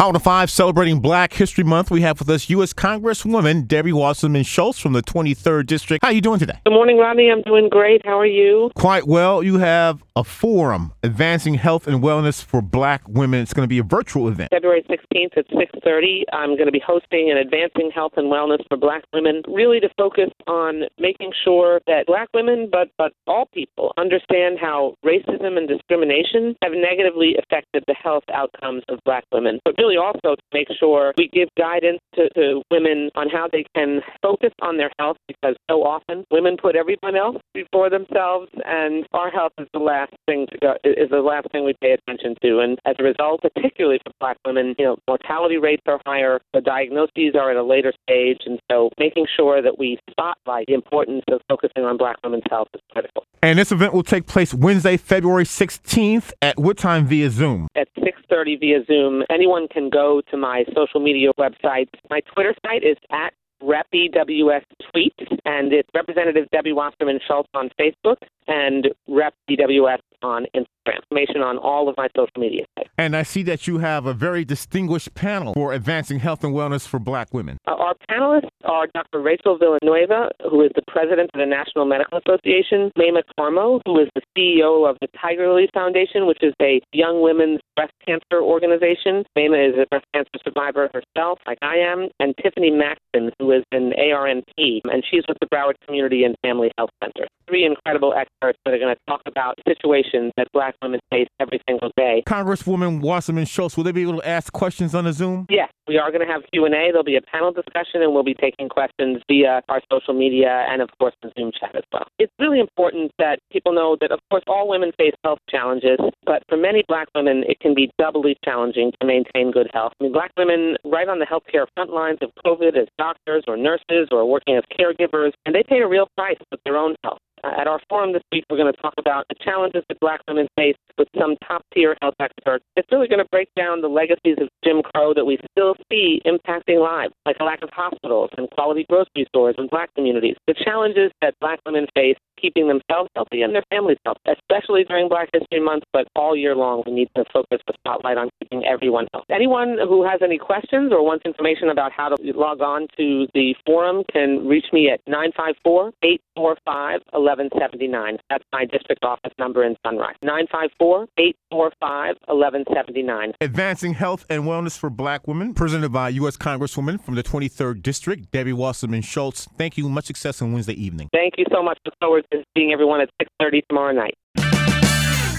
Hot on 5 celebrating Black History Month. We have with us U.S. Congresswoman Debbie Wasserman Schultz from the 23rd District. How are you doing today? Good morning, Rodney. I'm doing great. How are you? Quite well. You have a forum, Advancing Health and Wellness for Black Women. It's going to be a virtual event. February 16th at 6:30, I'm going to be hosting an Advancing Health and Wellness for Black Women, really to focus on making sure that Black women, but but all people, understand how racism and discrimination have negatively affected the health outcomes of Black women. But really also to make sure we give guidance to, to women on how they can focus on their health because so often women put everyone else before themselves and our health is the last thing to go is the last thing we pay attention to. And as a result particularly for black women you know mortality rates are higher the diagnoses are at a later stage. And so making sure that we spotlight the importance of focusing on black women's health is critical And this event will take place Wednesday, February 16th at what time via Zoom? at 6:30 via Zoom. Anyone can go to my social media websites. My Twitter site is at RepDWS Tweet, and it's Representative Debbie Wasserman Schultz on Facebook and RepDWS on Instagram. Information on all of my social media sites. And I see that you have a very distinguished panel for advancing health and wellness for black women. Uh, our panelists are Dr. Rachel Villanueva, who is the president of the National Medical Association, Maimah Karmo, who is the CEO of the Tigerlily Foundation, which is a young women's breast cancer organization. Maimah is a breast cancer survivor herself, like I am, and Tiffany Maxton, who is an ARNP, and she's with the Broward Community and Family Health Center. Three incredible experts that are going to talk about situations that black women face every single day. Congresswoman Wasserman Schultz, will they be able to ask questions on the Zoom? Yes, we are going to have Q&A. There'll be a panel discussion, and we'll be taking questions via our social media and, of course, the Zoom chat as well. It's really important that people know that, of course, all women face health challenges, but for many black women, it can be doubly challenging to maintain good health. I mean, black women right on the healthcare front lines of COVID as doctors or nurses or working as caregivers, and they pay a real price with their own health. At our forum this week, we're going to talk about the challenges that black women face with some top tier health experts. It's really going to break down the legacies of Jim Crow that we still see impacting lives, like a lack of hospitals and quality grocery stores in black communities. The challenges that black women face keeping themselves healthy and their families healthy, especially during Black History Month, but all year long, we need to focus the spotlight on keeping everyone healthy. Anyone who has any questions or wants information about how to log on to the forum can reach me at 954 845 1179. That's my district office number in Sunrise. 954 845 1179. Advancing Health and Wellness for Black Women, presented by U.S. Congresswoman from the 23rd District, Debbie Wasserman Schultz. Thank you. Much success on Wednesday evening. Thank you so much. Look forward to seeing everyone at 6.30 tomorrow night.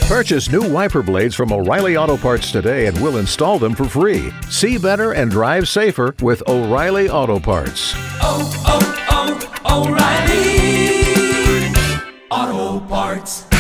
Purchase new wiper blades from O'Reilly Auto Parts today and we'll install them for free. See better and drive safer with O'Reilly Auto Parts. Oh, oh, oh, O'Reilly! Auto Parts.